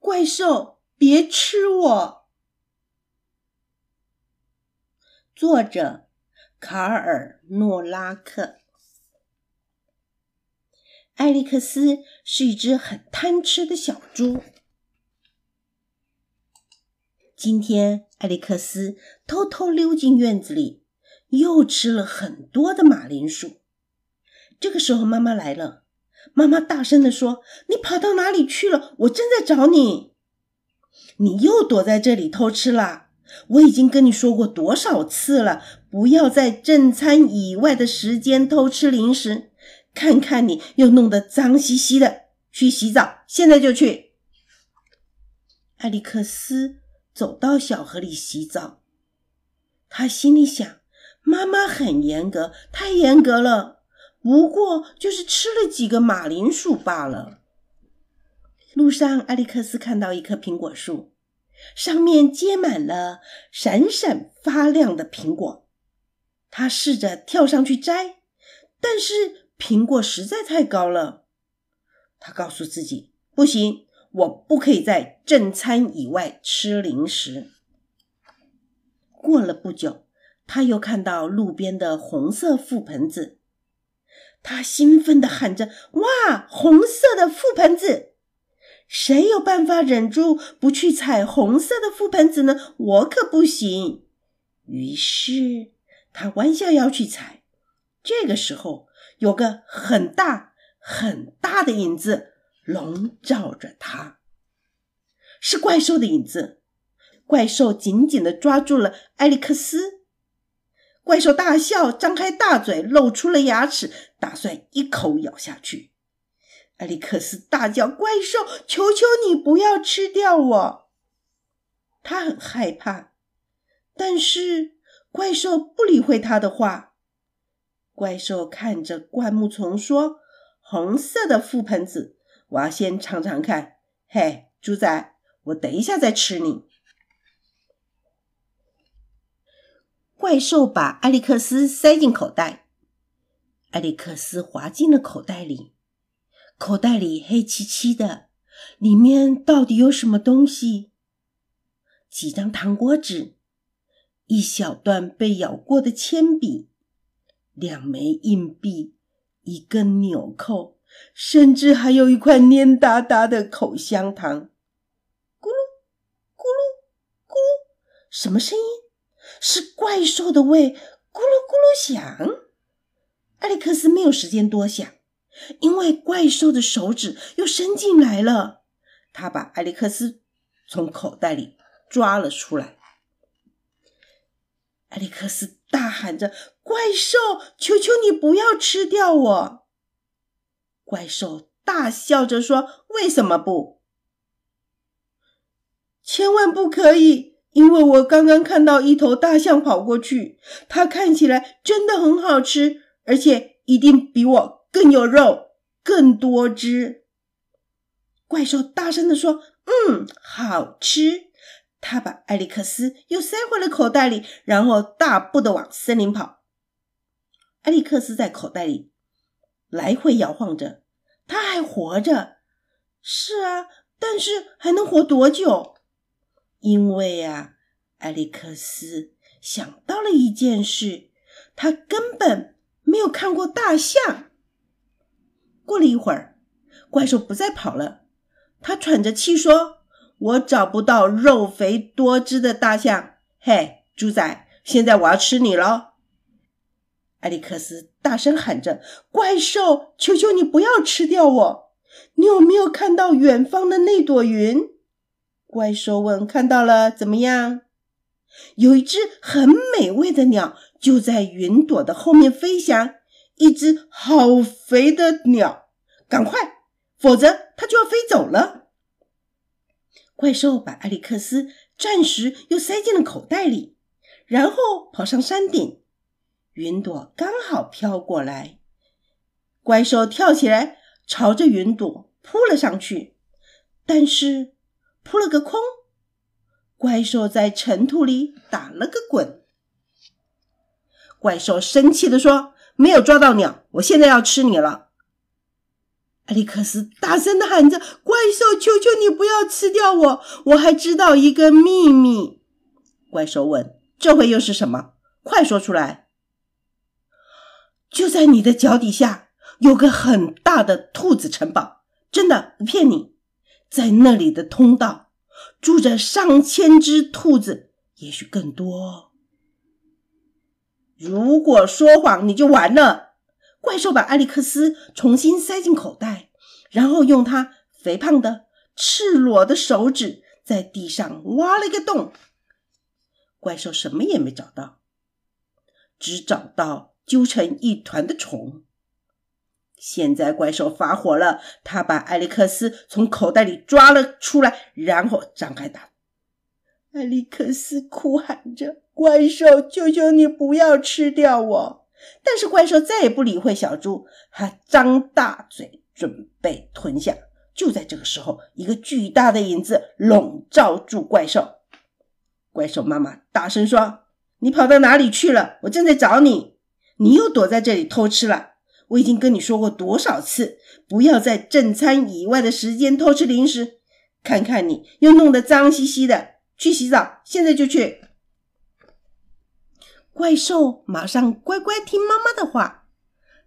怪兽，别吃我！作者：卡尔·诺拉克。艾利克斯是一只很贪吃的小猪。今天，艾利克斯偷偷溜进院子里，又吃了很多的马铃薯。这个时候，妈妈来了。妈妈大声地说：“你跑到哪里去了？我正在找你。你又躲在这里偷吃了。我已经跟你说过多少次了，不要在正餐以外的时间偷吃零食。看看你又弄得脏兮兮的，去洗澡，现在就去。”艾利克斯走到小河里洗澡，他心里想：“妈妈很严格，太严格了。”不过就是吃了几个马铃薯罢了。路上，艾利克斯看到一棵苹果树，上面结满了闪闪发亮的苹果。他试着跳上去摘，但是苹果实在太高了。他告诉自己：“不行，我不可以在正餐以外吃零食。”过了不久，他又看到路边的红色覆盆子。他兴奋地喊着：“哇，红色的覆盆子！谁有办法忍住不去采红色的覆盆子呢？我可不行。”于是他弯下腰去采。这个时候，有个很大很大的影子笼罩着他，是怪兽的影子。怪兽紧紧地抓住了埃利克斯。怪兽大笑，张开大嘴，露出了牙齿，打算一口咬下去。艾利克斯大叫：“怪兽，求求你不要吃掉我！”他很害怕，但是怪兽不理会他的话。怪兽看着灌木丛说：“红色的覆盆子，我要先尝尝看。嘿，猪仔，我等一下再吃你。”怪兽把艾利克斯塞进口袋，艾利克斯滑进了口袋里。口袋里黑漆漆的，里面到底有什么东西？几张糖果纸，一小段被咬过的铅笔，两枚硬币，一根纽扣，甚至还有一块黏哒哒的口香糖。咕噜咕噜咕噜，什么声音？是怪兽的胃咕噜咕噜响，艾利克斯没有时间多想，因为怪兽的手指又伸进来了，他把艾利克斯从口袋里抓了出来。艾利克斯大喊着：“怪兽，求求你不要吃掉我！”怪兽大笑着说：“为什么不？千万不可以！”因为我刚刚看到一头大象跑过去，它看起来真的很好吃，而且一定比我更有肉、更多汁。怪兽大声地说：“嗯，好吃。”他把艾利克斯又塞回了口袋里，然后大步的往森林跑。艾利克斯在口袋里来回摇晃着，他还活着。是啊，但是还能活多久？因为呀，艾利克斯想到了一件事，他根本没有看过大象。过了一会儿，怪兽不再跑了，他喘着气说：“我找不到肉肥多汁的大象。嘿，猪仔，现在我要吃你了！”艾利克斯大声喊着：“怪兽，求求你不要吃掉我！你有没有看到远方的那朵云？”怪兽问：“看到了，怎么样？有一只很美味的鸟，就在云朵的后面飞翔。一只好肥的鸟，赶快，否则它就要飞走了。”怪兽把艾利克斯暂时又塞进了口袋里，然后跑上山顶。云朵刚好飘过来，怪兽跳起来，朝着云朵扑了上去，但是。扑了个空，怪兽在尘土里打了个滚。怪兽生气地说：“没有抓到鸟，我现在要吃你了。”艾利克斯大声的喊着：“怪兽，求求你不要吃掉我！我还知道一个秘密。”怪兽问：“这回又是什么？快说出来！”就在你的脚底下有个很大的兔子城堡，真的不骗你，在那里的通道住着上千只兔子，也许更多。如果说谎，你就完了。怪兽把艾利克斯重新塞进口袋，然后用他肥胖的、赤裸的手指在地上挖了一个洞。怪兽什么也没找到，只找到揪成一团的虫。现在怪兽发火了，他把艾利克斯从口袋里抓了出来，然后张开大。艾利克斯哭喊着：“怪兽，求求你不要吃掉我！”但是怪兽再也不理会小猪，它张大嘴准备吞下。就在这个时候，一个巨大的影子笼罩住怪兽。怪兽妈妈大声说：“你跑到哪里去了？我正在找你！你又躲在这里偷吃了。我已经跟你说过多少次，不要在正餐以外的时间偷吃零食。看看你又弄得脏兮兮的，去洗澡，现在就去。”怪兽马上乖乖听妈妈的话，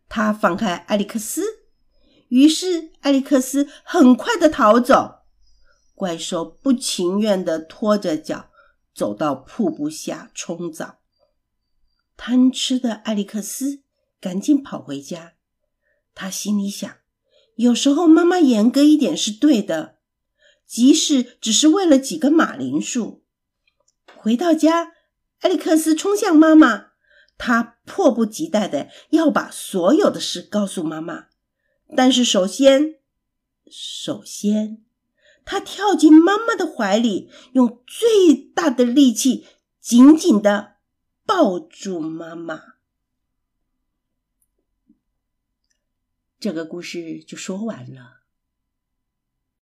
他放开艾利克斯，于是艾利克斯很快的逃走。怪兽不情愿的拖着脚走到瀑布下冲澡。贪吃的艾利克斯赶紧跑回家，他心里想：有时候妈妈严格一点是对的，即使只是为了几个马铃薯。回到家。艾利克斯冲向妈妈，他迫不及待的要把所有的事告诉妈妈。但是首先，首先，他跳进妈妈的怀里，用最大的力气紧紧的抱住妈妈。这个故事就说完了。